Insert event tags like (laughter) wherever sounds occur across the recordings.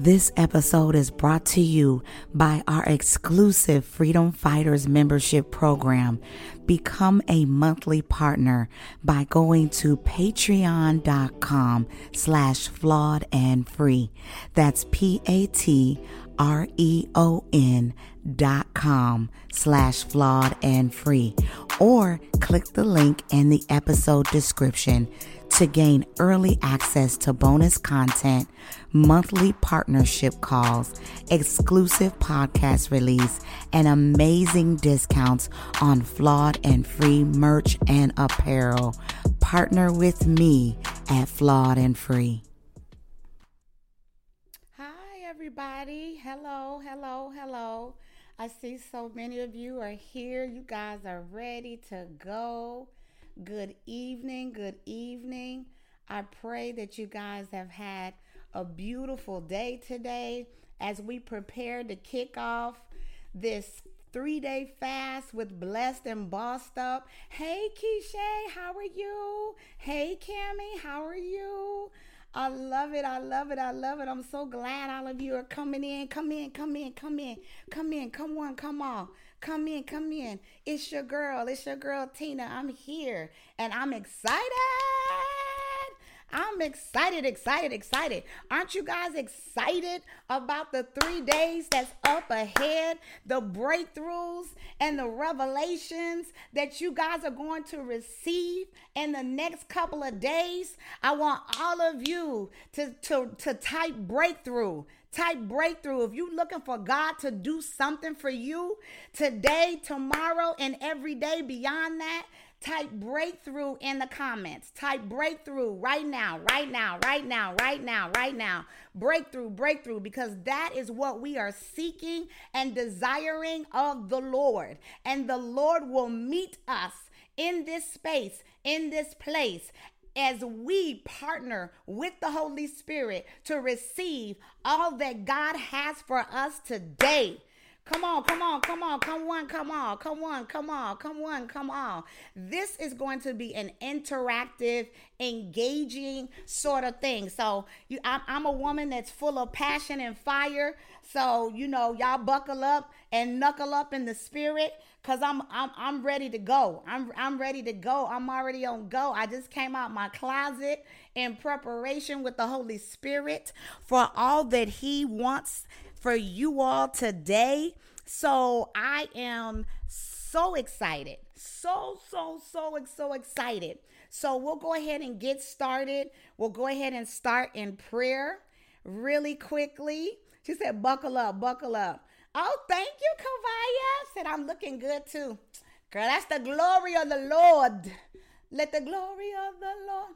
This episode is brought to you by our exclusive Freedom Fighters membership program. Become a monthly partner by going to patreon.com slash flawed and free. That's P-A-T R-E-O-N dot com slash flawed and free or click the link in the episode description to gain early access to bonus content, monthly partnership calls, exclusive podcast release, and amazing discounts on flawed and free merch and apparel. Partner with me at Flawed and Free. Hi, everybody. Hello, hello, hello. I see so many of you are here. You guys are ready to go. Good evening. Good evening. I pray that you guys have had a beautiful day today as we prepare to kick off this three day fast with Blessed and Bossed Up. Hey, Keisha, how are you? Hey, Cami, how are you? I love it. I love it. I love it. I'm so glad all of you are coming in. Come in, come in, come in, come in, come on, come on. Come in, come in. It's your girl. It's your girl, Tina. I'm here and I'm excited. I'm excited, excited, excited. Aren't you guys excited about the three days that's up ahead? The breakthroughs and the revelations that you guys are going to receive in the next couple of days? I want all of you to, to, to type breakthrough type breakthrough. If you're looking for God to do something for you today, tomorrow, and every day beyond that, type breakthrough in the comments. Type breakthrough right now, right now, right now, right now, right now. Breakthrough, breakthrough, because that is what we are seeking and desiring of the Lord. And the Lord will meet us in this space, in this place, as we partner with the Holy Spirit to receive all that God has for us today. Come on, come on, come on, come on, come on, come on, come on, come on, come on. This is going to be an interactive, engaging sort of thing. So, you, I'm, I'm a woman that's full of passion and fire. So, you know, y'all buckle up and knuckle up in the spirit Cause I'm I'm I'm ready to go. I'm I'm ready to go. I'm already on go. I just came out my closet in preparation with the Holy Spirit for all that He wants for you all today. So I am so excited. So, so, so, so excited. So we'll go ahead and get started. We'll go ahead and start in prayer really quickly. She said, buckle up, buckle up. Oh, thank you, Kavaya. Said I'm looking good too. Girl, that's the glory of the Lord. Let the glory of the Lord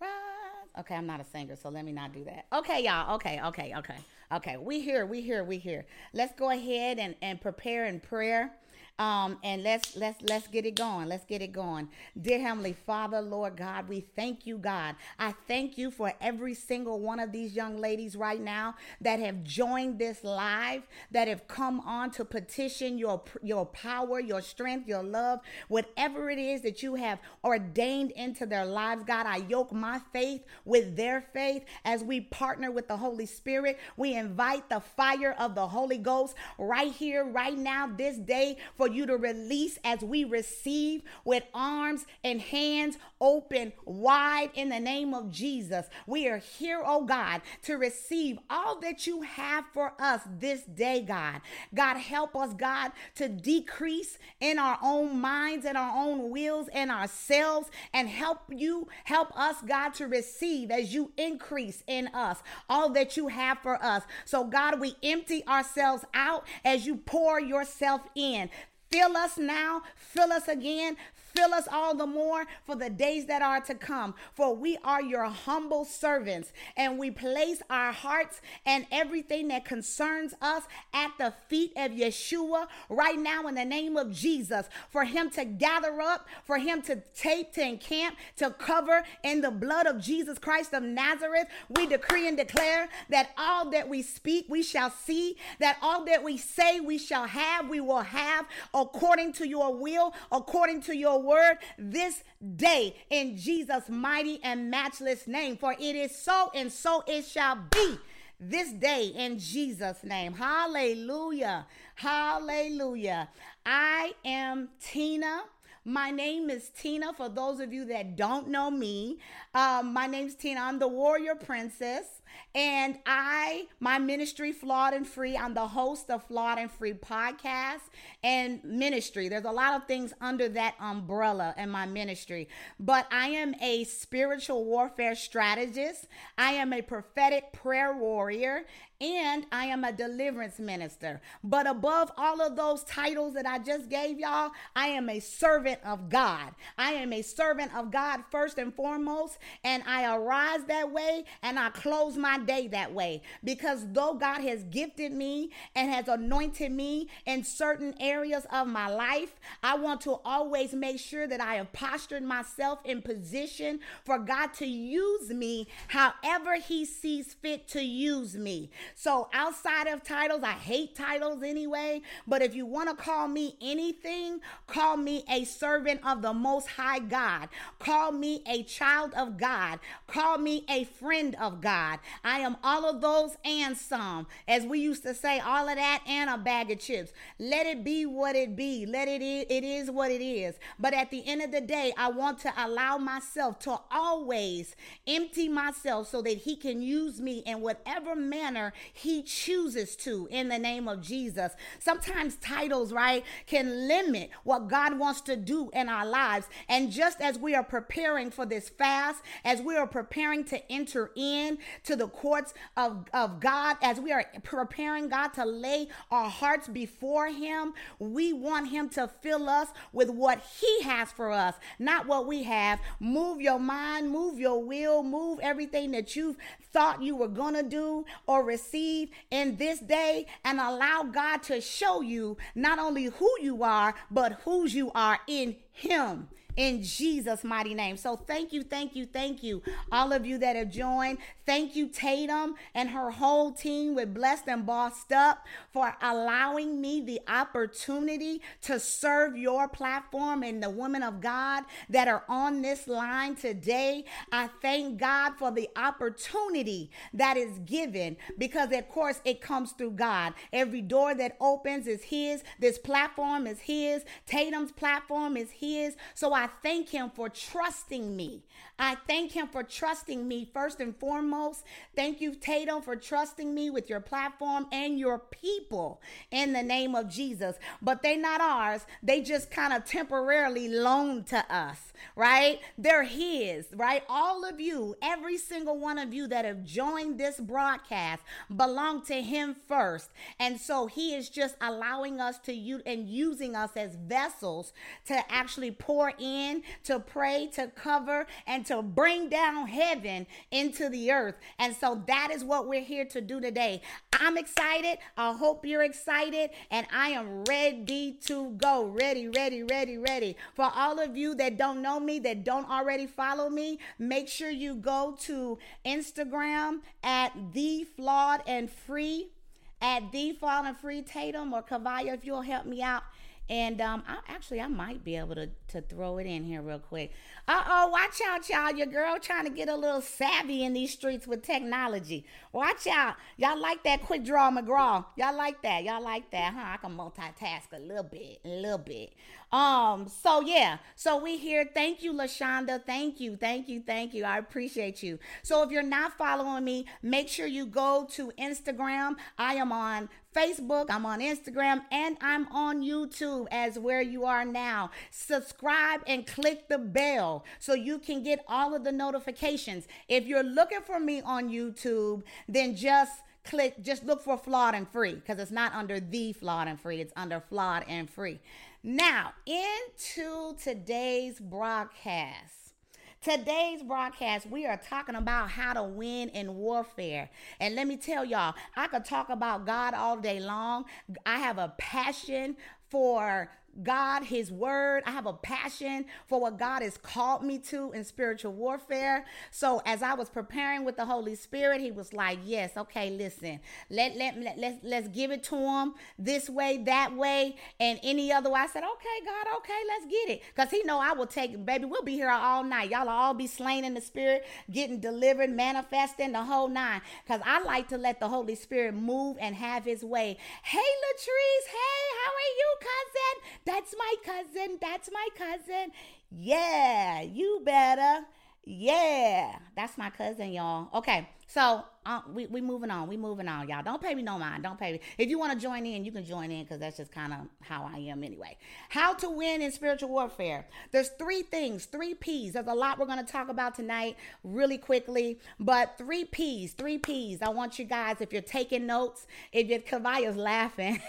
rise. Okay, I'm not a singer, so let me not do that. Okay, y'all. Okay, okay, okay. Okay. We here, we here, we here. Let's go ahead and, and prepare in prayer. Um, and let's let's let's get it going. Let's get it going. Dear Heavenly Father, Lord God, we thank you, God. I thank you for every single one of these young ladies right now that have joined this live, that have come on to petition your your power, your strength, your love, whatever it is that you have ordained into their lives, God. I yoke my faith with their faith as we partner with the Holy Spirit. We invite the fire of the Holy Ghost right here, right now, this day for you to release as we receive with arms and hands open wide in the name of Jesus. We are here, oh God, to receive all that you have for us this day, God. God, help us, God, to decrease in our own minds and our own wills and ourselves and help you, help us, God, to receive as you increase in us all that you have for us. So, God, we empty ourselves out as you pour yourself in. Fill us now, fill us again, Fill us all the more for the days that are to come. For we are your humble servants, and we place our hearts and everything that concerns us at the feet of Yeshua right now in the name of Jesus. For him to gather up, for him to take, to encamp, to cover in the blood of Jesus Christ of Nazareth. We decree and declare that all that we speak, we shall see, that all that we say, we shall have, we will have according to your will, according to your word this day in Jesus' mighty and matchless name. For it is so and so it shall be. this day in Jesus' name. Hallelujah. Hallelujah. I am Tina. My name is Tina. For those of you that don't know me, um, my name's Tina. I'm the Warrior Princess. And I, my ministry, Flawed and Free, I'm the host of Flawed and Free podcast and ministry. There's a lot of things under that umbrella in my ministry. But I am a spiritual warfare strategist, I am a prophetic prayer warrior, and I am a deliverance minister. But above all of those titles that I just gave y'all, I am a servant of God. I am a servant of God first and foremost, and I arise that way and I close my day that way because though God has gifted me and has anointed me in certain areas of my life, I want to always make sure that I have postured myself in position for God to use me however He sees fit to use me. So outside of titles, I hate titles anyway. But if you want to call me anything, call me a servant of the Most High God. Call me a child of God. Call me a friend of God. I am all of those and some. As we used to say, all of that and a bag of chips. Let it be what it be. Let it it is what it is. But at the end of the day, I want to allow myself to always empty myself so that he can use me in whatever manner he chooses to in the name of Jesus. Sometimes titles, right, can limit what God wants to do in our lives. And just as we are preparing for this fast, as we are preparing to enter in to the courts of, of God, as we are preparing God to lay our hearts before him, we want him to fill us with what he has for us, not what we have. Move your mind, move your will, move everything that you've thought you were going to do or receive in this day and allow God to show you not only who you are, but whose you are in Him in Jesus' mighty name. So thank you, thank you, thank you, all of you that have joined. Thank you, Tatum and her whole team with Blessed and Bossed Up for allowing me the opportunity to serve your platform and the women of God that are on this line today. I thank God for the opportunity that is given because, of course, it comes through God. Every door that opens is His. This platform is His. Tatum's platform is His. So I thank him for trusting me. I thank him for trusting me first and foremost. Thank you, Tatum, for trusting me with your platform and your people in the name of Jesus. But they're not ours. They just kind of temporarily loaned to us, right? They're his, right? All of you, every single one of you that have joined this broadcast belong to him first. And so he is just allowing us to use and using us as vessels to actually pour in, to pray, to cover, and to bring down heaven into the earth. And so that is what we're here to do today. I'm excited. I hope you're excited. And I am ready to go. Ready, ready, ready, ready. For all of you that don't know me, that don't already follow me, make sure you go to Instagram at the flawed and free. At the flawed and free Tatum or Kavaya, if you'll help me out. And um, I, actually, I might be able to, to throw it in here real quick. Uh oh, watch out, y'all. Your girl trying to get a little savvy in these streets with technology. Watch out. Y'all like that quick draw McGraw. Y'all like that. Y'all like that, huh? I can multitask a little bit, a little bit. Um, so yeah, so we here. Thank you, Lashonda. Thank you, thank you, thank you. I appreciate you. So if you're not following me, make sure you go to Instagram. I am on Facebook, I'm on Instagram, and I'm on YouTube as where you are now. Subscribe and click the bell so you can get all of the notifications. If you're looking for me on YouTube, then just click, just look for Flawed and Free because it's not under the Flawed and Free, it's under Flawed and Free. Now, into today's broadcast. Today's broadcast, we are talking about how to win in warfare. And let me tell y'all, I could talk about God all day long. I have a passion for God, His Word. I have a passion for what God has called me to in spiritual warfare. So as I was preparing with the Holy Spirit, He was like, "Yes, okay, listen, let let, let let's let's give it to Him this way, that way, and any other way." I said, "Okay, God, okay, let's get it," because He know I will take. Baby, we'll be here all night. Y'all all be slain in the Spirit, getting delivered, manifesting the whole nine. Because I like to let the Holy Spirit move and have His way. Hey, Latrice. Hey, how are you, cousin? That's my cousin. That's my cousin. Yeah, you better. Yeah, that's my cousin, y'all. Okay, so uh, we we moving on. We moving on, y'all. Don't pay me no mind. Don't pay me. If you want to join in, you can join in because that's just kind of how I am anyway. How to win in spiritual warfare. There's three things, three P's. There's a lot we're going to talk about tonight, really quickly. But three P's, three P's. I want you guys, if you're taking notes, if your Kavaya's laughing,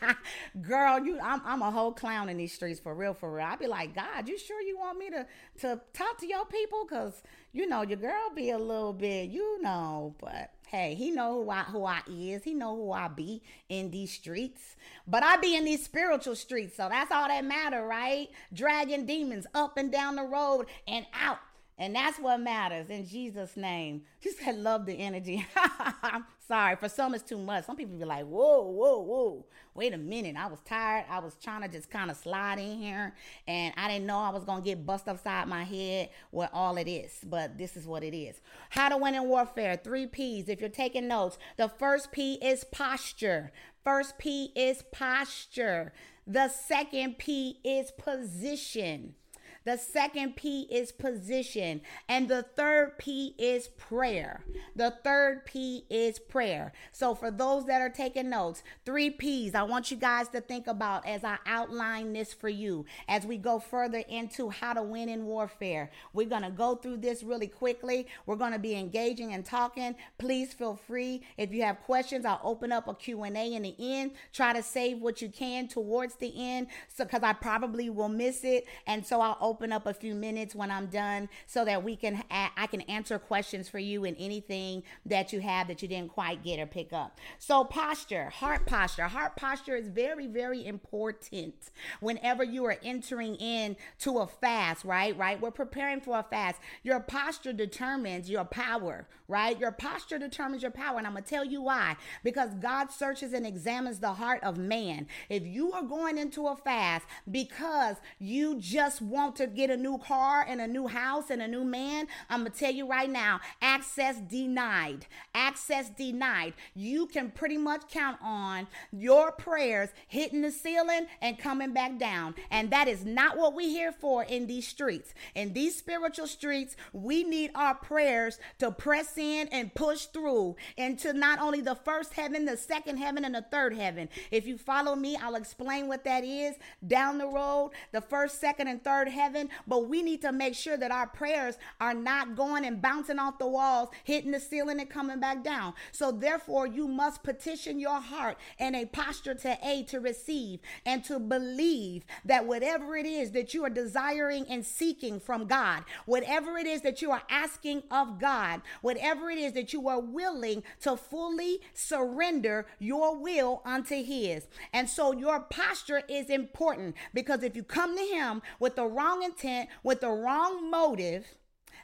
(laughs) girl, you, I'm, I'm a whole clown in these streets for real, for real. I'd be like, God, you sure you want me to to talk to your people? Cause you know your girl be a little bit, you know, but hey, he know who I who I is. He know who I be in these streets. But I be in these spiritual streets, so that's all that matter, right? Dragging demons up and down the road and out. And that's what matters in Jesus' name. Just said, love the energy. (laughs) I'm sorry. For some, it's too much. Some people be like, whoa, whoa, whoa. Wait a minute. I was tired. I was trying to just kind of slide in here. And I didn't know I was going to get bust upside my head with all it is. But this is what it is. How to win in warfare. Three P's. If you're taking notes, the first P is posture. First P is posture. The second P is position. The second P is position. And the third P is prayer. The third P is prayer. So, for those that are taking notes, three P's I want you guys to think about as I outline this for you as we go further into how to win in warfare. We're going to go through this really quickly. We're going to be engaging and talking. Please feel free. If you have questions, I'll open up a Q&A in the end. Try to save what you can towards the end so cuz I probably will miss it and so I'll open up a few minutes when I'm done so that we can I can answer questions for you and anything that you have that you didn't quite get or pick up. So posture, heart posture. Heart posture is very very important whenever you are entering in to a fast, right? Right? We're preparing for a fast. Your posture determines your power, right? Your posture determines your power and I'm going to tell you why. Because God searches and examines the heart of man. If you are going into a fast because you just want to to get a new car and a new house and a new man, I'm going to tell you right now access denied. Access denied. You can pretty much count on your prayers hitting the ceiling and coming back down. And that is not what we're here for in these streets. In these spiritual streets, we need our prayers to press in and push through into not only the first heaven, the second heaven, and the third heaven. If you follow me, I'll explain what that is down the road. The first, second, and third heaven heaven, but we need to make sure that our prayers are not going and bouncing off the walls, hitting the ceiling and coming back down. So therefore, you must petition your heart in a posture to A to receive, and to believe that whatever it is that you are desiring and seeking from God, whatever it is that you are asking of God, whatever it is that you are willing to fully surrender your will unto His. And so your posture is important because if you come to Him with the wrong intent, with the wrong motive,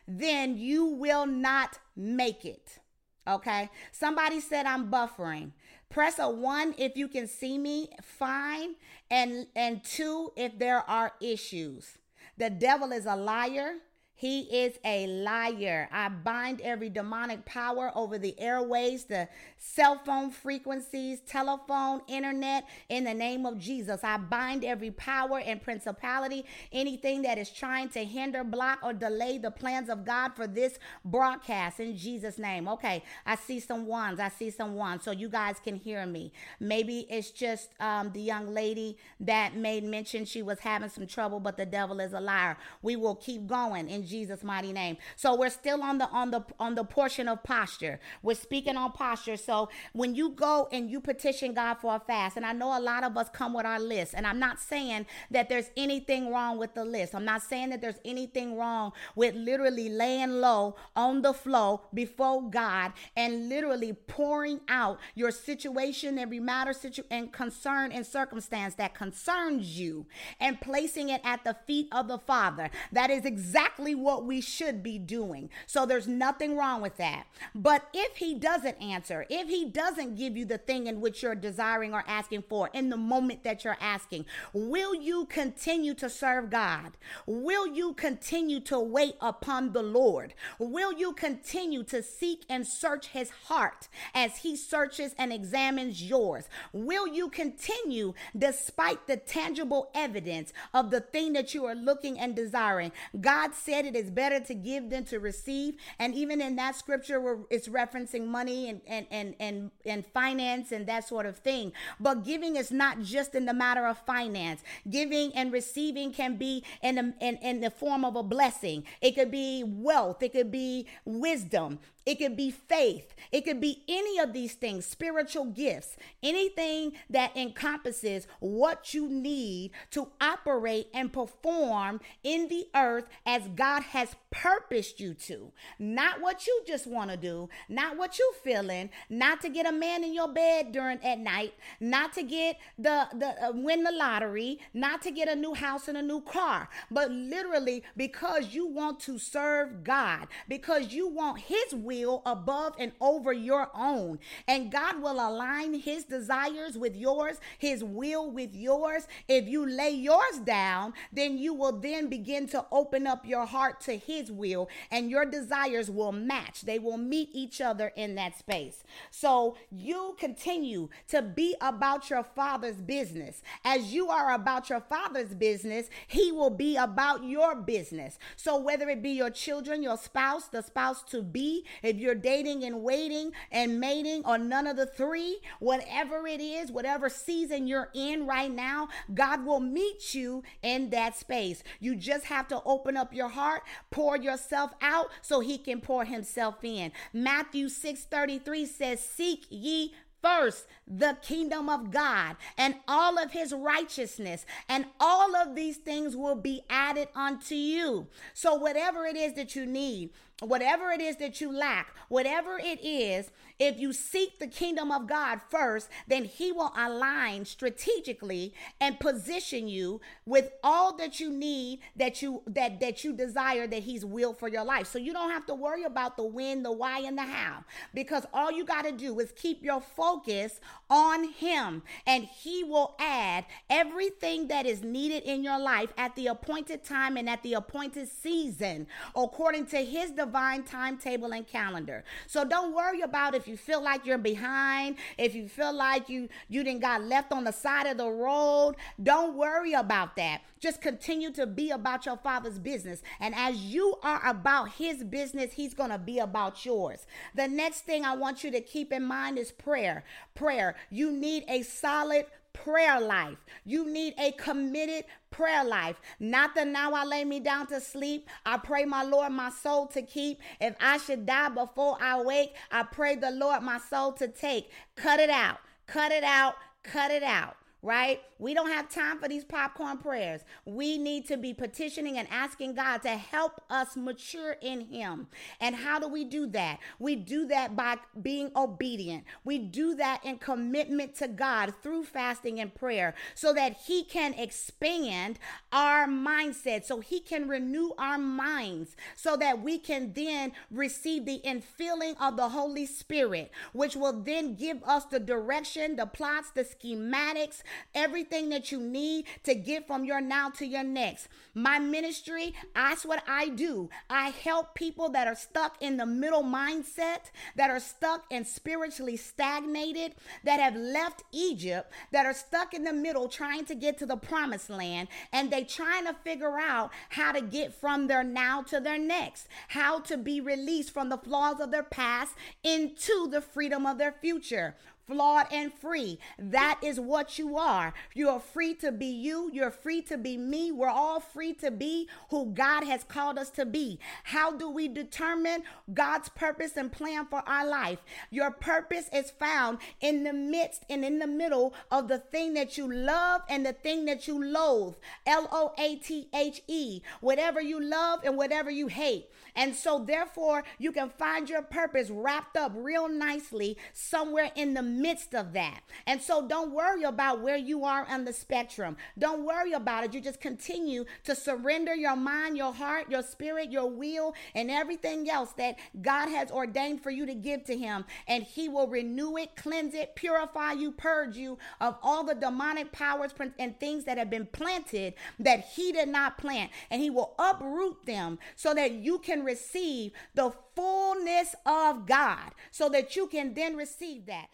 then you will not make it. Okay. Somebody said I'm buffering. Press a one if you can see me fine, and and two if there are issues. The devil is a liar. He is a liar. I bind every demonic power over the airways, the cell phone frequencies, telephone, internet, in the name of Jesus. I bind every power and principality, anything that is trying to hinder, block, or delay the plans of God for this broadcast in Jesus' name. Okay, I see some ones. I see some ones, so you guys can hear me. Maybe it's just um, the young lady that made mention she was having some trouble, but the devil is a liar. We will keep going in Jesus' mighty name. So we're still on the on the on the portion of posture. We're speaking on posture. So when you go and you petition God for a fast, and I know a lot of us come with our list, and I'm not saying that there's anything wrong with the list. I'm not saying that there's anything wrong with literally laying low on the flow before God and literally pouring out your situation, every matter, situ- and concern and circumstance that concerns you, and placing it at the feet of the Father. That is exactly what we should be doing. So there's nothing wrong with that. But if He doesn't answer, if He doesn't give you the thing in which you're desiring or asking for in the moment that you're asking, will you continue to serve God? Will you continue to wait upon the Lord? Will you continue to seek and search His heart as He searches and examines yours? Will you continue despite the tangible evidence of the thing that you are looking and desiring? God said it is better to give than to receive. And even in that scripture where it's referencing money and, and, and, and, and finance and that sort of thing. But giving is not just in the matter of finance. Giving and receiving can be in the, in, in the form of a blessing. It could be wealth. It could be wisdom. It could be faith. It could be any of these things, spiritual gifts, anything that encompasses what you need to operate and perform in the earth as God has purposed you to. Not what you just want to do, not what you feeling, not to get a man in your bed during at night, not to get the the uh, win the lottery, not to get a new house and a new car, but literally because you want to serve God, because you want his will will above and over your own. And God will align his desires with yours, his will with yours. If you lay yours down, then you will then begin to open up your heart to his will and your desires will match. They will meet each other in that space. So you continue to be about your father's business. As you are about your father's business, he will be about your business. So whether it be your children, your spouse, the spouse to be, if you're dating and waiting and mating or none of the three, whatever it is, whatever season you're in right now, God will meet you in that space. You just have to open up your heart, pour yourself out so he can pour himself in. Matthew 6:33 says, "Seek ye first the kingdom of God and all of his righteousness, and all of these things will be added unto you. So, whatever it is that you need, whatever it is that you lack, whatever it is, if you seek the kingdom of God first, then he will align strategically and position you with all that you need that you that that you desire that he's will for your life. So you don't have to worry about the when, the why and the how because all you got to do is keep your focus on him and he will add everything that is needed in your life at the appointed time and at the appointed season according to his divine timetable and calendar. So don't worry about if you feel like you're behind, if you feel like you you didn't got left on the side of the road, don't worry about that. Just continue to be about your father's business. And as you are about his business, he's going to be about yours. The next thing I want you to keep in mind is prayer. Prayer. You need a solid prayer life. You need a committed prayer life. Not the now I lay me down to sleep. I pray my Lord my soul to keep. If I should die before I wake, I pray the Lord my soul to take. Cut it out. Cut it out. Cut it out right? We don't have time for these popcorn prayers. We need to be petitioning and asking God to help us mature in Him. And how do we do that? We do that by being obedient. We do that in commitment to God through fasting and prayer so that He can expand our mindset, so He can renew our minds, so that we can then receive the infilling of the Holy Spirit, which will then give us the direction, the plots, the schematics, everything that you need to get from your now to your next. My ministry, that's what I do. I help people that are stuck in the middle mindset, that are stuck and spiritually stagnated, that have left Egypt, that are stuck in the middle trying to get to the promised land, and they trying to figure out how to get from their now to their next, how to be released from the flaws of their past into the freedom of their future flawed and free. That is what you are. You're free to be you. You're free to be me. We're all free to be who God has called us to be. How do we determine God's purpose and plan for our life? Your purpose is found in the midst and in the middle of the thing that you love and the thing that you loathe. L O A T H E. Whatever you love and whatever you hate. And so, therefore, you can find your purpose wrapped up real nicely somewhere in the midst of that. And so, don't worry about where you are on the spectrum. Don't worry about it. You just continue to surrender your mind, your heart, your spirit, your will, and everything else that God has ordained for you to give to Him. And He will renew it, cleanse it, purify you, purge you of all the demonic powers and things that have been planted that He did not plant. And He will uproot them so that you can receive the fullness of God so that you can then receive that.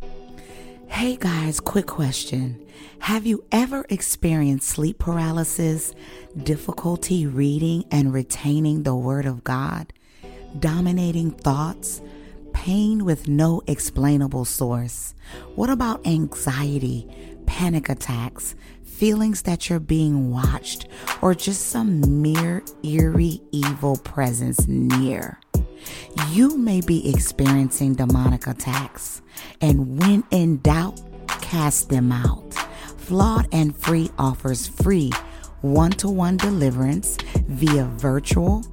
Hey guys, quick question. Have you ever experienced sleep paralysis, difficulty reading and retaining the Word of God, dominating thoughts, pain with no explainable source? What about anxiety, panic attacks, feelings that you're being watched, or just some mere eerie evil presence near. You may be experiencing demonic attacks, and when in doubt, cast them out. Flawed and Free offers free one to one deliverance via virtual,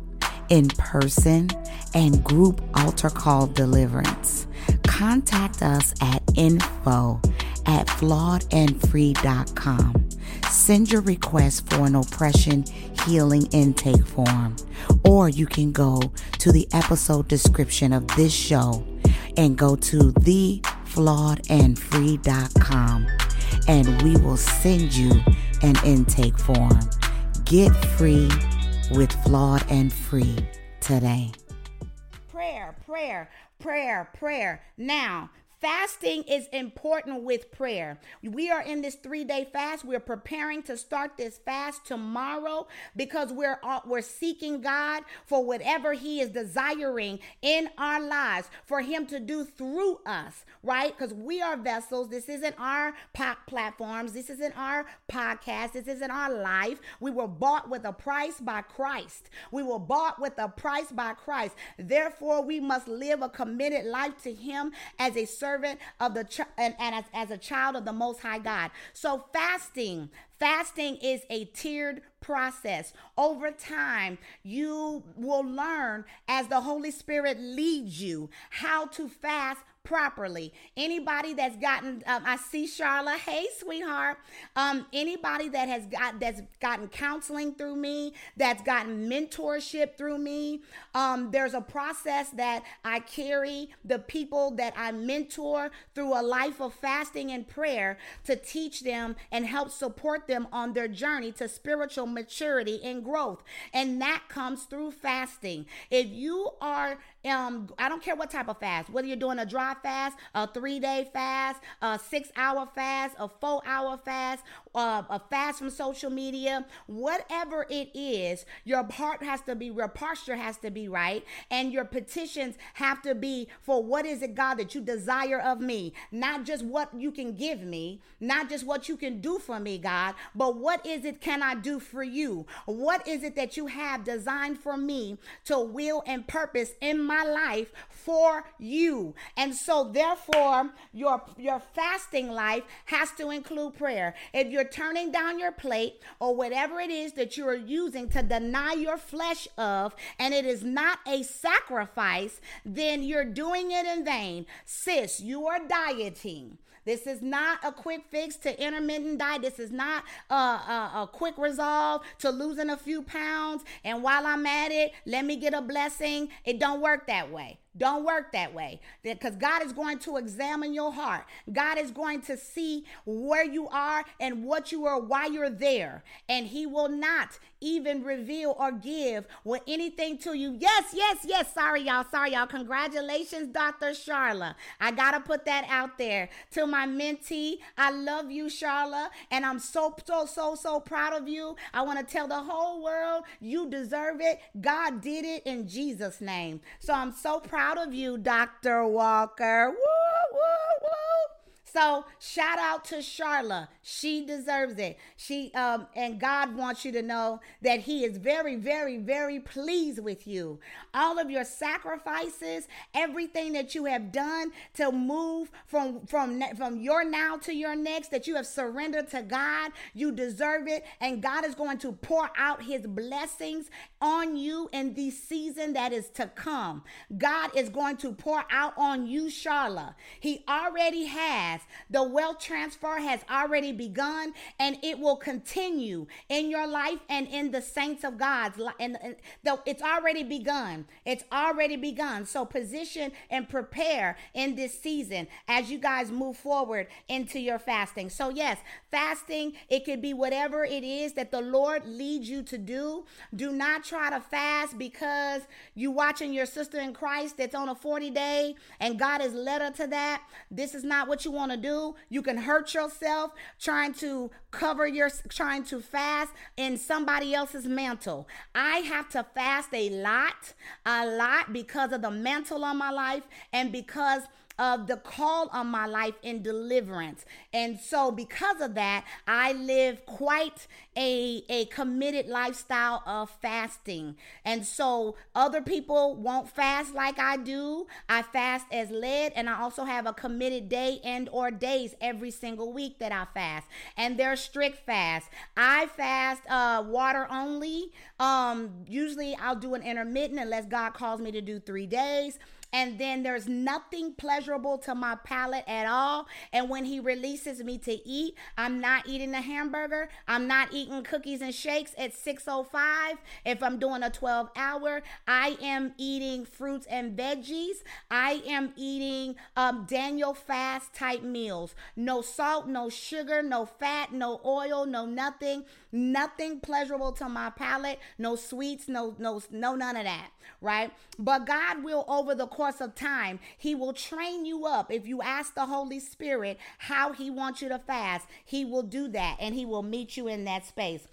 in person, and group altar call deliverance. Contact us at info at flawedandfree.com. Send your request for an oppression healing intake form, or you can go to the episode description of this show and go to theflawedandfree.com and we will send you an intake form. Get free with Flawed and Free today. Prayer, prayer, prayer, prayer. Now, Fasting is important with prayer. We are in this three day fast. We're preparing to start this fast tomorrow because we're uh, we're seeking God for whatever He is desiring in our lives for Him to do through us, right? Because we are vessels. This isn't our pop platforms. This isn't our podcast. This isn't our life. We were bought with a price by Christ. We were bought with a price by Christ. Therefore, we must live a committed life to Him as a servant servant of the ch- and, and as, as a child of the most high God. So fasting, fasting is a tiered process. Over time, you will learn as the Holy Spirit leads you how to fast properly. Anybody that's gotten, um, I see Charla. Hey, sweetheart. Um, anybody that has got that's gotten counseling through me, that's gotten mentorship through me. Um, there's a process that I carry the people that I mentor through a life of fasting and prayer to teach them and help support them on their journey to spiritual maturity and growth. And that comes through fasting. If you are um, I don't care what type of fast, whether you're doing a dry fast, a three day fast, a six hour fast, a four hour fast, uh, a fast from social media, whatever it is, your heart has to be, your posture has to be right, and your petitions have to be for what is it, God, that you desire of me, not just what you can give me, not just what you can do for me, God, but what is it can I do for you? What is it that you have designed for me to will and purpose in my life for you? And so, therefore, your your fasting life has to include prayer. If you're turning down your plate or whatever it is that you are using to deny your flesh of, and it is not a sacrifice, then you're doing it in vain. Sis, you are dieting. This is not a quick fix to intermittent diet. This is not a, a, a, quick resolve to losing a few pounds. And while I'm at it, let me get a blessing. It don't work that way. Don't work that way because God is going to examine your heart. God is going to see where you are and what you are, why you're there. And He will not even reveal or give with anything to you. Yes, yes, yes. Sorry, y'all. Sorry, y'all. Congratulations, Dr. Charla. I got to put that out there to my mentee. I love you, Charla. And I'm so, so, so, so proud of you. I want to tell the whole world you deserve it. God did it in Jesus' name. So I'm so proud proud of you, Dr. Walker. Woo, woo, woo. So shout out to Charla. She deserves it. She um and God wants you to know that He is very, very, very pleased with you. All of your sacrifices, everything that you have done to move from from from your now to your next, that you have surrendered to God, you deserve it, and God is going to pour out His blessings on you in the season that is to come. God is going to pour out on you, Charla. He already has. The wealth transfer has already begun and it will continue in your life and in the saints of God's life. And, and it's already begun, it's already begun. So position and prepare in this season as you guys move forward into your fasting. So, yes, fasting, it could be whatever it is that the Lord leads you to do. Do not try to fast because you watching your sister in Christ that's on a 40 day and God has led her to that. This is not what you want to do. You can hurt yourself trying to cover your trying to fast in somebody else's mantle. I have to fast a lot, a lot because of the mantle on my life and because of the call on my life in deliverance. And so because of that, I live quite a, a committed lifestyle of fasting. And so other people won't fast like I do. I fast as led and I also have a committed day and or days every single week that I fast. And they're strict fast. I fast uh water only. Um usually I'll do an intermittent unless God calls me to do 3 days and then there's nothing pleasurable to my palate at all. And when he releases me to eat, I'm not eating a hamburger. I'm not eating cookies and shakes at 6:05. If I'm doing a 12 hour, I am eating fruits and veggies. I am eating um, Daniel fast type meals. No salt, no sugar, no fat, no oil, no nothing. Nothing pleasurable to my palate. No sweets, no no no none of that, right? But God will over the course of time, he will train you up. If you ask the Holy Spirit how he wants you to fast, he will do that and he will meet you in that space.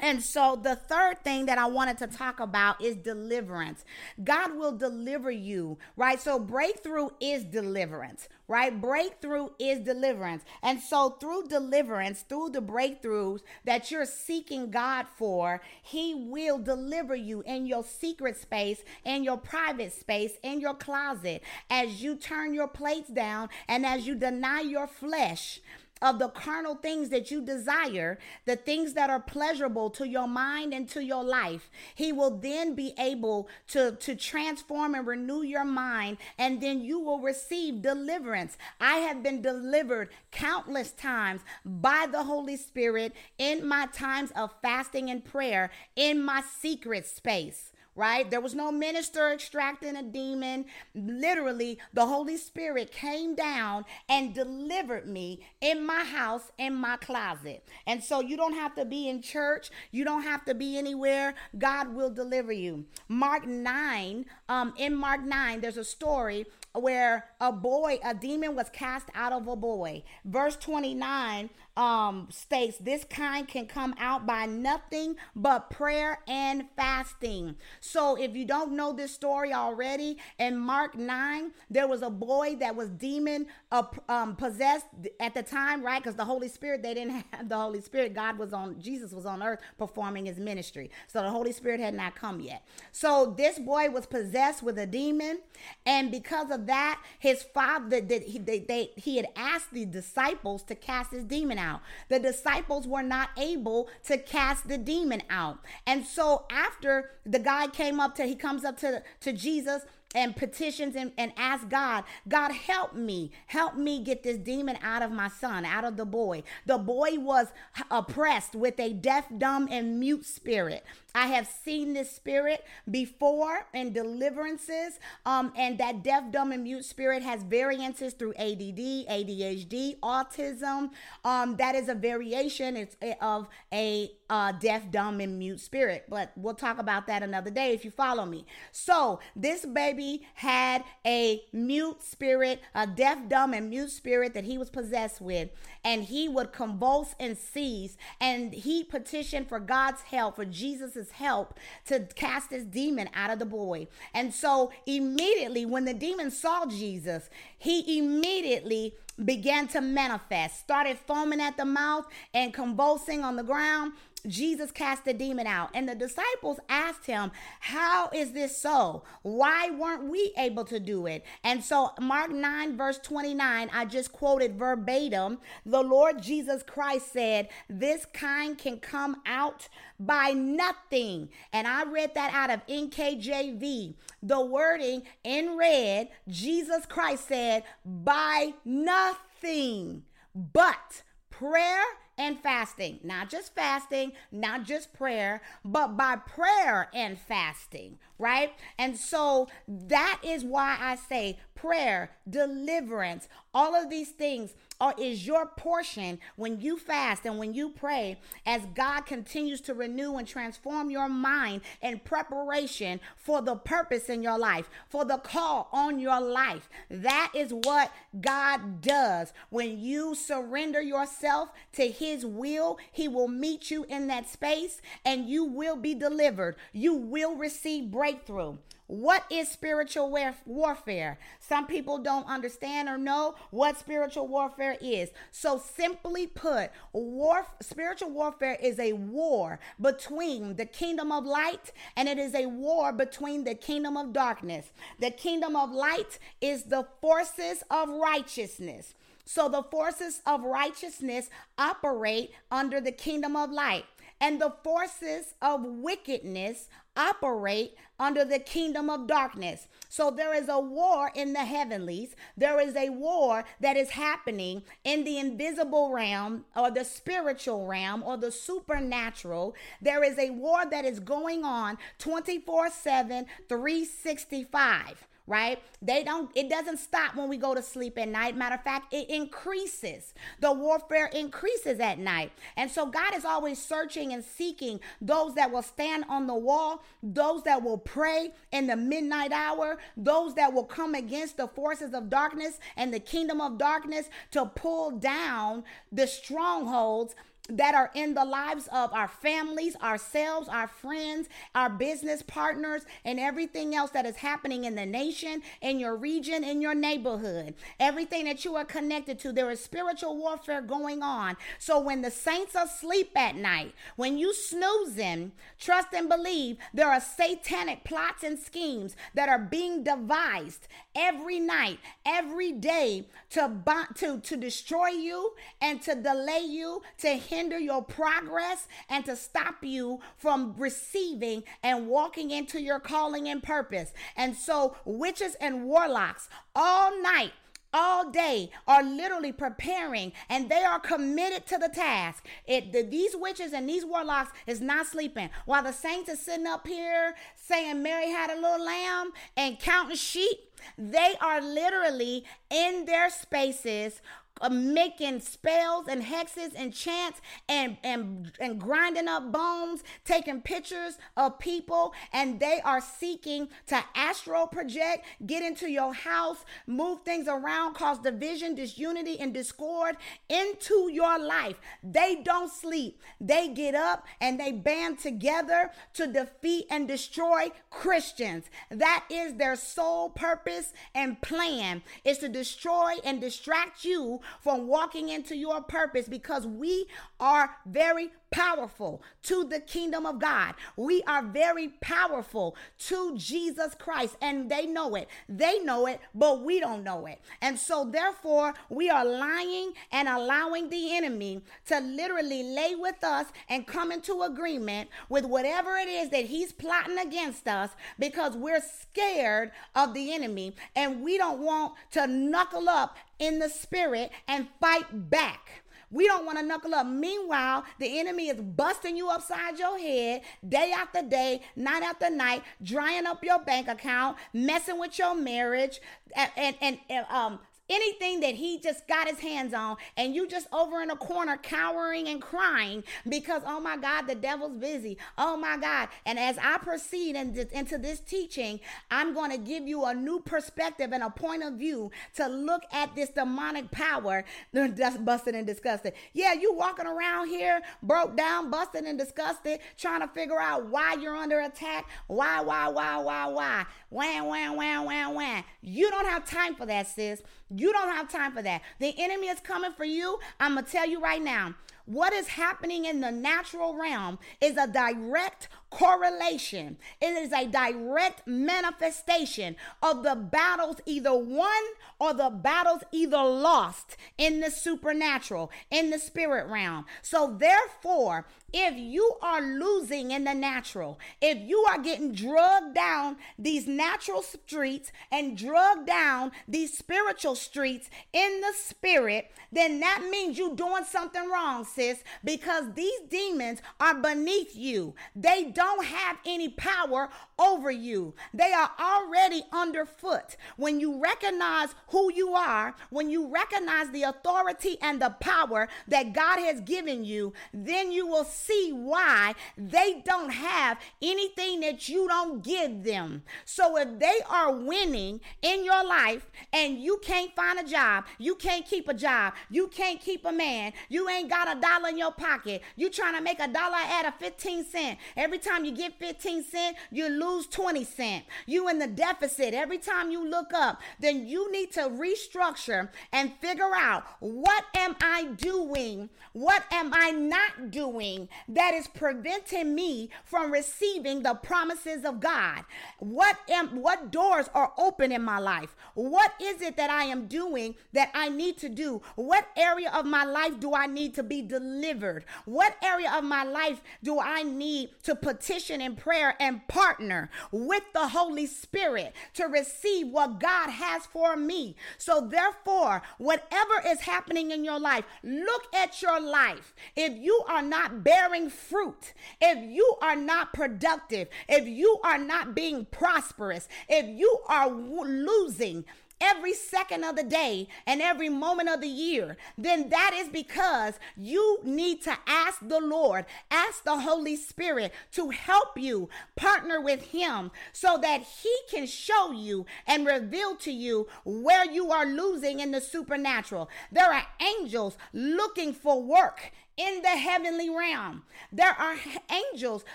And so, the third thing that I wanted to talk about is deliverance. God will deliver you, right? So, breakthrough is deliverance, right? Breakthrough is deliverance. And so, through deliverance, through the breakthroughs that you're seeking God for, He will deliver you in your secret space, in your private space, in your closet, as you turn your plates down and as you deny your flesh of the carnal things that you desire, the things that are pleasurable to your mind and to your life. He will then be able to, to transform and renew your mind, and then you will receive deliverance. I have been delivered countless times by the Holy Spirit in my times of fasting and prayer in my secret space right? There was no minister extracting a demon. Literally, the Holy Spirit came down and delivered me in my house, in my closet. And so you don't have to be in church, you don't have to be anywhere. God will deliver you. Mark 9, um, in Mark 9, there's a story where a boy, a demon was cast out of a boy. Verse 29 um, states this kind can come out by nothing but prayer and fasting. So if you don't know this story already, in Mark 9, there was a boy that was demon uh, um, possessed at the time, right? Because the Holy Spirit, they didn't (laughs) have the Holy Spirit. God was on, Jesus was on earth performing his ministry. So the Holy Spirit had not come yet. So this boy was possessed with a demon. And because of that, his father, that he, they, they, he had asked the disciples to cast his demon out. The disciples were not able to cast the demon out. And so after the guy came up to, he comes up to, to Jesus and petitions and, and ask God, God, help me. Help me get this demon out of my son, out of the boy. The boy was oppressed with a deaf, dumb, and mute spirit. I have seen this spirit before in deliverances, um, and that deaf, dumb, and mute spirit has variances through ADD, ADHD, autism. Um, that is a variation it's, eh, of a uh, deaf, dumb, and mute spirit. But we'll talk about that another day if you follow me. So this baby baby had a mute spirit, a deaf, dumb, and mute spirit that he was possessed with. And he would convulse and seize. And he petitioned for God's help, for Jesus' help to cast this demon out of the boy. And so immediately when the demon saw Jesus, he immediately began to manifest, started foaming at the mouth and convulsing on the ground. Jesus cast the demon out. And the disciples asked him, How is this so? Why weren't we able to do it? And so, Mark 9, verse 29, I just quoted verbatim. The Lord Jesus Christ said, This kind can come out by nothing. And I read that out of NKJV. The wording in red, Jesus Christ said, By nothing but prayer and fasting. Not just fasting, not just prayer, but by prayer and fasting, right? And so that is why I say prayer, deliverance, all of these things are is your portion when you fast and when you pray as God continues to renew and transform your mind in preparation for the purpose in your life, for the call on your life. That is what God does. When you surrender yourself to his will, he will meet you in that space and you will be delivered. You will receive breakthrough. What is spiritual warfare? Some people don't understand or know what spiritual warfare is. So simply put, war spiritual warfare is a war between the kingdom of light and it is a war between the kingdom of darkness. The kingdom of light is the forces of righteousness. So the forces of righteousness operate under the kingdom of light and the forces of wickedness operate under the kingdom of darkness. So there is a war in the heavenlies. There is a war that is happening in the invisible realm or the spiritual realm or the supernatural. There is a war that is going on 24 7, 365 right? They don't, it doesn't stop when we go to sleep at night. Matter of fact, it increases. The warfare increases at night. And so God is always searching and seeking those that will stand on the wall, those that will pray in the midnight hour, those that will come against the forces of darkness and the kingdom of darkness to pull down the strongholds that are in the lives of our families, ourselves, our friends, our business partners, and everything else that is happening in the nation, in your region, in your neighborhood. Everything that you are connected to, there is spiritual warfare going on. So when the saints are asleep at night, when you snoozing, trust and believe there are satanic plots and schemes that are being devised every night, every day to to to destroy you and to delay you, to hinder your progress and to stop you from receiving and walking into your calling and purpose. And so, witches and warlocks all night all day are literally preparing and they are committed to the task. It the, these witches and these warlocks is not sleeping while the saints are sitting up here saying Mary had a little lamb and counting sheep. They are literally in their spaces Uh, making spells and hexes and chants and, and and grinding up bones taking pictures of people and they are seeking to astral project get into your house move things around cause division disunity and discord into your life. They don't sleep. They get up and they band together to defeat and destroy christians. That is their sole purpose and plan is to destroy and distract you from walking into your purpose because we are very powerful to the kingdom of God. We are very powerful to Jesus Christ, and they know it. They know it, but we don't know it. And so, therefore, we are lying and allowing the enemy to literally lay with us and come into agreement with whatever it is that he's plotting against us because we're scared of the enemy and we don't want to knuckle up in the spirit and fight back. We don't want to knuckle up. Meanwhile, the enemy is busting you upside your head day after day, night after night, drying up your bank account, messing with your marriage, and, and, and um, anything that he just got his hands on, and you just over in a corner cowering and crying because, oh my God, the devil's busy. Oh my God. And as I proceed in into this teaching, I'm going to give you a new perspective and a point of view to look at this demonic power (laughs) that's busted and disgusted. Yeah, you walking around here broke down, busted and disgusted, trying to figure out why you're under attack. Why, why, why, why, why? Wham, wham, wham, wham. You don't have time for that, sis. You don't have time for that. The enemy is coming for you. I'm going to tell you right now. What is happening in the natural realm is a direct correlation. It is a direct manifestation of the battles either won or the battles either lost in the supernatural, in the spirit realm. So, therefore, if you are losing in the natural, if you are getting drugged down these natural streets and drugged down these spiritual streets in the spirit, then that means you're doing something wrong, sis, because these demons are beneath you. They don't have any power over you, they are already underfoot. When you recognize who you are, when you recognize the authority and the power that God has given you, then you will see why they don't have anything that you don't give them. So if they are winning in your life and you can't find a job, you can't keep a job, you can't keep a man, you ain't got a dollar in your pocket, you trying to make a dollar at a 15 cent. Every time you get 15 cent, you lose 20 cent. You in the deficit. Every time you look up, then you need to restructure and figure out what am I doing? What am I not doing that is preventing me from receiving the promises of God? What am what doors are open in my life? What is it that I am doing that I need to do? What area of my life do I need to be delivered? What area of my life do I need to petition in prayer and partner with the Holy Spirit to receive what God has for me? So therefore, whatever is happening in your life, look at your life. If you are not bearing fruit, if you are not productive, if you are not being prosperous, if you are losing, every second of the day and every moment of the year, then that is because you need to ask the Lord, ask the Holy Spirit to help you partner with Him so that He can show you and reveal to you where you are losing in the supernatural. There are angels looking for work in the heavenly realm. There are angels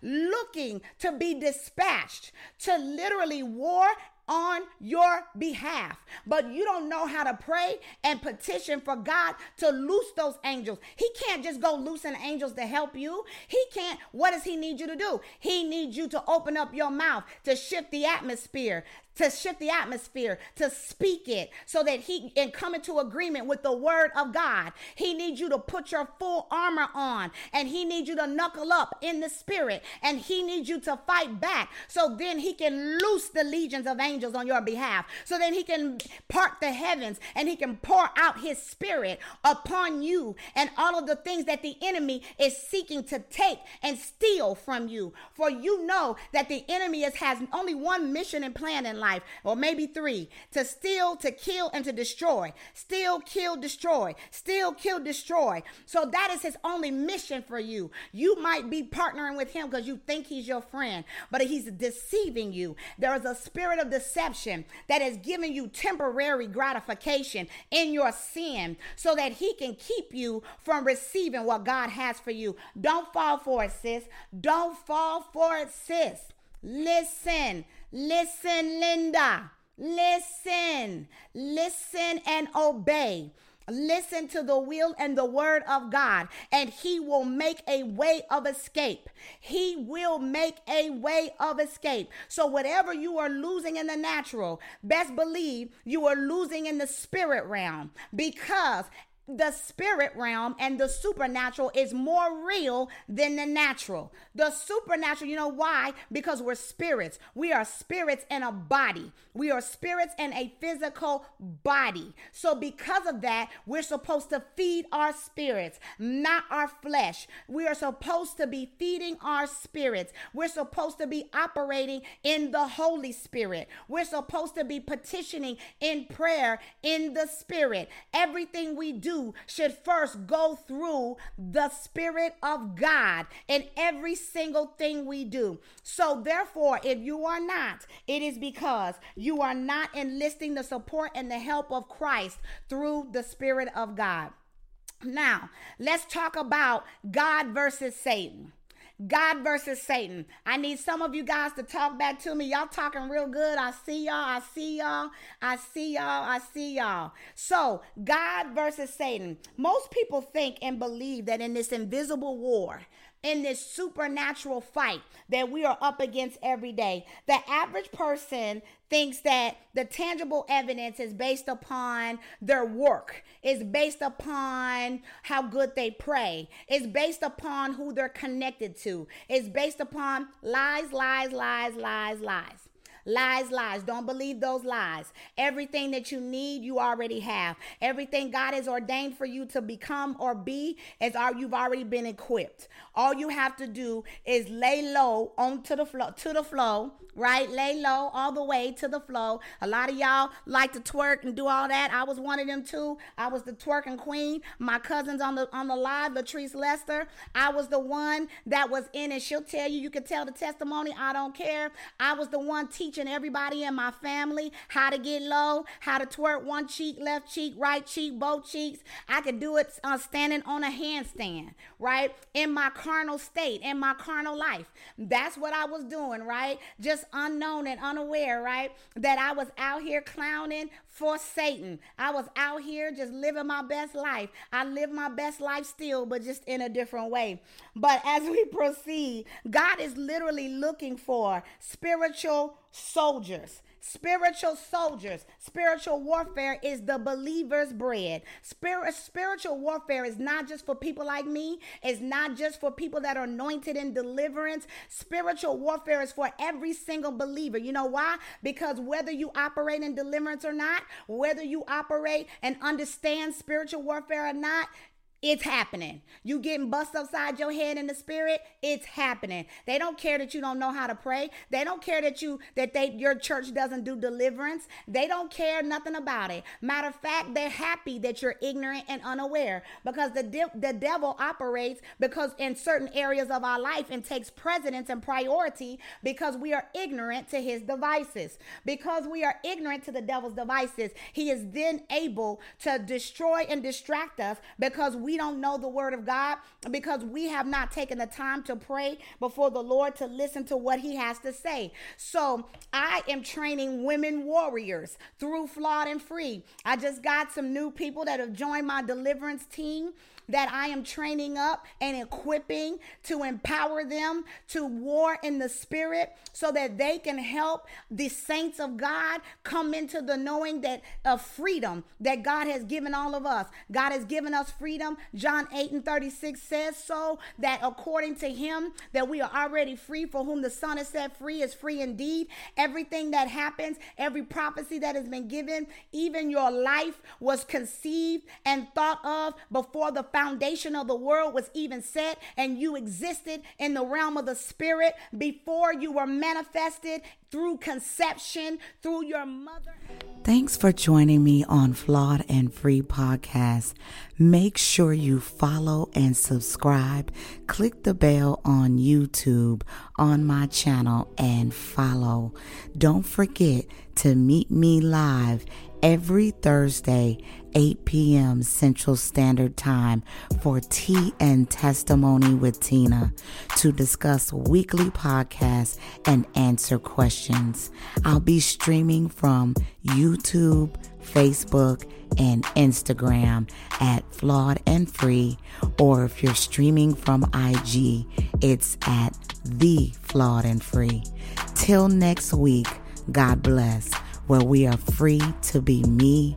looking to be dispatched to literally war on your behalf. But you don't know how to pray and petition for God to loose those angels. He can't just go loosen angels to help you. He can't. What does he need you to do? He needs you to open up your mouth to shift the atmosphere, to shift the atmosphere, to speak it so that he can come into agreement with the word of God. He needs you to put your full armor on and he needs you to knuckle up in the spirit and he needs you to fight back so then he can loose the legions of angels on your behalf. So then he can part the heavens and he can pour out his spirit upon you and all of the things that the enemy is seeking to take and steal from you. For you know that the enemy is, has only one mission and plan in life, or maybe three to steal, to kill, and to destroy. Steal, kill, destroy. Steal, kill, destroy. So that is his only mission for you. You might be partnering with him because you think he's your friend, but he's deceiving you. There is a spirit of deception that is giving you temporary gratification in your sin so that he can keep you from receiving what God has for you. Don't fall for it, sis. Don't fall for it, sis. Listen. Listen, Linda. Listen. Listen and obey. Listen to the will and the word of God, and He will make a way of escape. He will make a way of escape. So, whatever you are losing in the natural, best believe you are losing in the spirit realm because the spirit realm and the supernatural is more real than the natural. The supernatural, you know why? Because we're spirits. We are spirits in a body. We are spirits in a physical body. So, because of that, we're supposed to feed our spirits, not our flesh. We are supposed to be feeding our spirits. We're supposed to be operating in the Holy Spirit. We're supposed to be petitioning in prayer in the Spirit. Everything we do should first go through the Spirit of God in every single thing we do. So, therefore, if you are not, it is because you are not enlisting the support and the help of Christ through the Spirit of God. Now, let's talk about God versus Satan. God versus Satan. I need some of you guys to talk back to me. Y'all talking real good. I see y'all. I see y'all. I see y'all. I see y'all. So, God versus Satan. Most people think and believe that in this invisible war, in this supernatural fight that we are up against every day. The average person thinks that the tangible evidence is based upon their work, is based upon how good they pray, is based upon who they're connected to, is based upon lies, lies, lies, lies, lies. Lies, lies. Don't believe those lies. Everything that you need, you already have. Everything God has ordained for you to become or be is all you've already been equipped. All you have to do is lay low onto the flow to the flow right? Lay low all the way to the flow. A lot of y'all like to twerk and do all that. I was one of them too. I was the twerking queen. My cousins on the on the live, Latrice Lester. I was the one that was in it. She'll tell you, you can tell the testimony. I don't care. I was the one teaching everybody in my family how to get low, how to twerk one cheek, left cheek, right cheek, both cheeks. I could do it uh, standing on a handstand, right? In my carnal state, in my carnal life. That's what I was doing, right? Just unknown and unaware, right? That I was out here clowning for Satan. I was out here just living my best life. I live my best life still, but just in a different way. But as we (laughs) proceed, God is literally looking for spiritual soldiers Spiritual soldiers, spiritual warfare is the believer's bread. Spirit, spiritual warfare is not just for people like me, it's not just for people that are anointed in deliverance. Spiritual warfare is for every single believer. You know why? Because whether you operate in deliverance or not, whether you operate and understand spiritual warfare or not, it's happening. You getting bust upside your head in the spirit, it's happening. They don't care that you don't know how to pray. They don't care that you that they your church doesn't do deliverance. They don't care nothing about it. Matter of fact, they're happy that you're ignorant and unaware because the de- the devil operates because in certain areas of our life and takes precedence and priority because we are ignorant to his devices. Because we are ignorant to the devil's devices, he is then able to destroy and distract us because we we don't know the word of God because we have not taken the time to pray before the Lord to listen to what he has to say. So I am training women warriors through Flawed and Free. I just got some new people that have joined my deliverance team that I am training up and equipping to empower them to war in the spirit so that they can help the saints of God come into the knowing that of freedom that God has given all of us. God has given us freedom. John 8 and 36 says so that according to him that we are already free for whom the son has set free is free indeed. Everything that happens, every prophecy that has been given, even your life was conceived and thought of before the foundation of the world was even set and you existed in the realm of the spirit before you were manifested through conception, through your mother. Thanks for joining me on Flawed and Free Podcast. Make sure you follow and subscribe. Click the bell on YouTube on my channel and follow. Don't forget to meet me live every Thursday 8 p.m. Central Standard Time for Tea and Testimony with Tina to discuss weekly podcasts and answer questions. I'll be streaming from YouTube, Facebook, and Instagram at Flawed and Free, or if you're streaming from IG, it's at The Flawed and Free. Till next week, God bless, where we are free to be me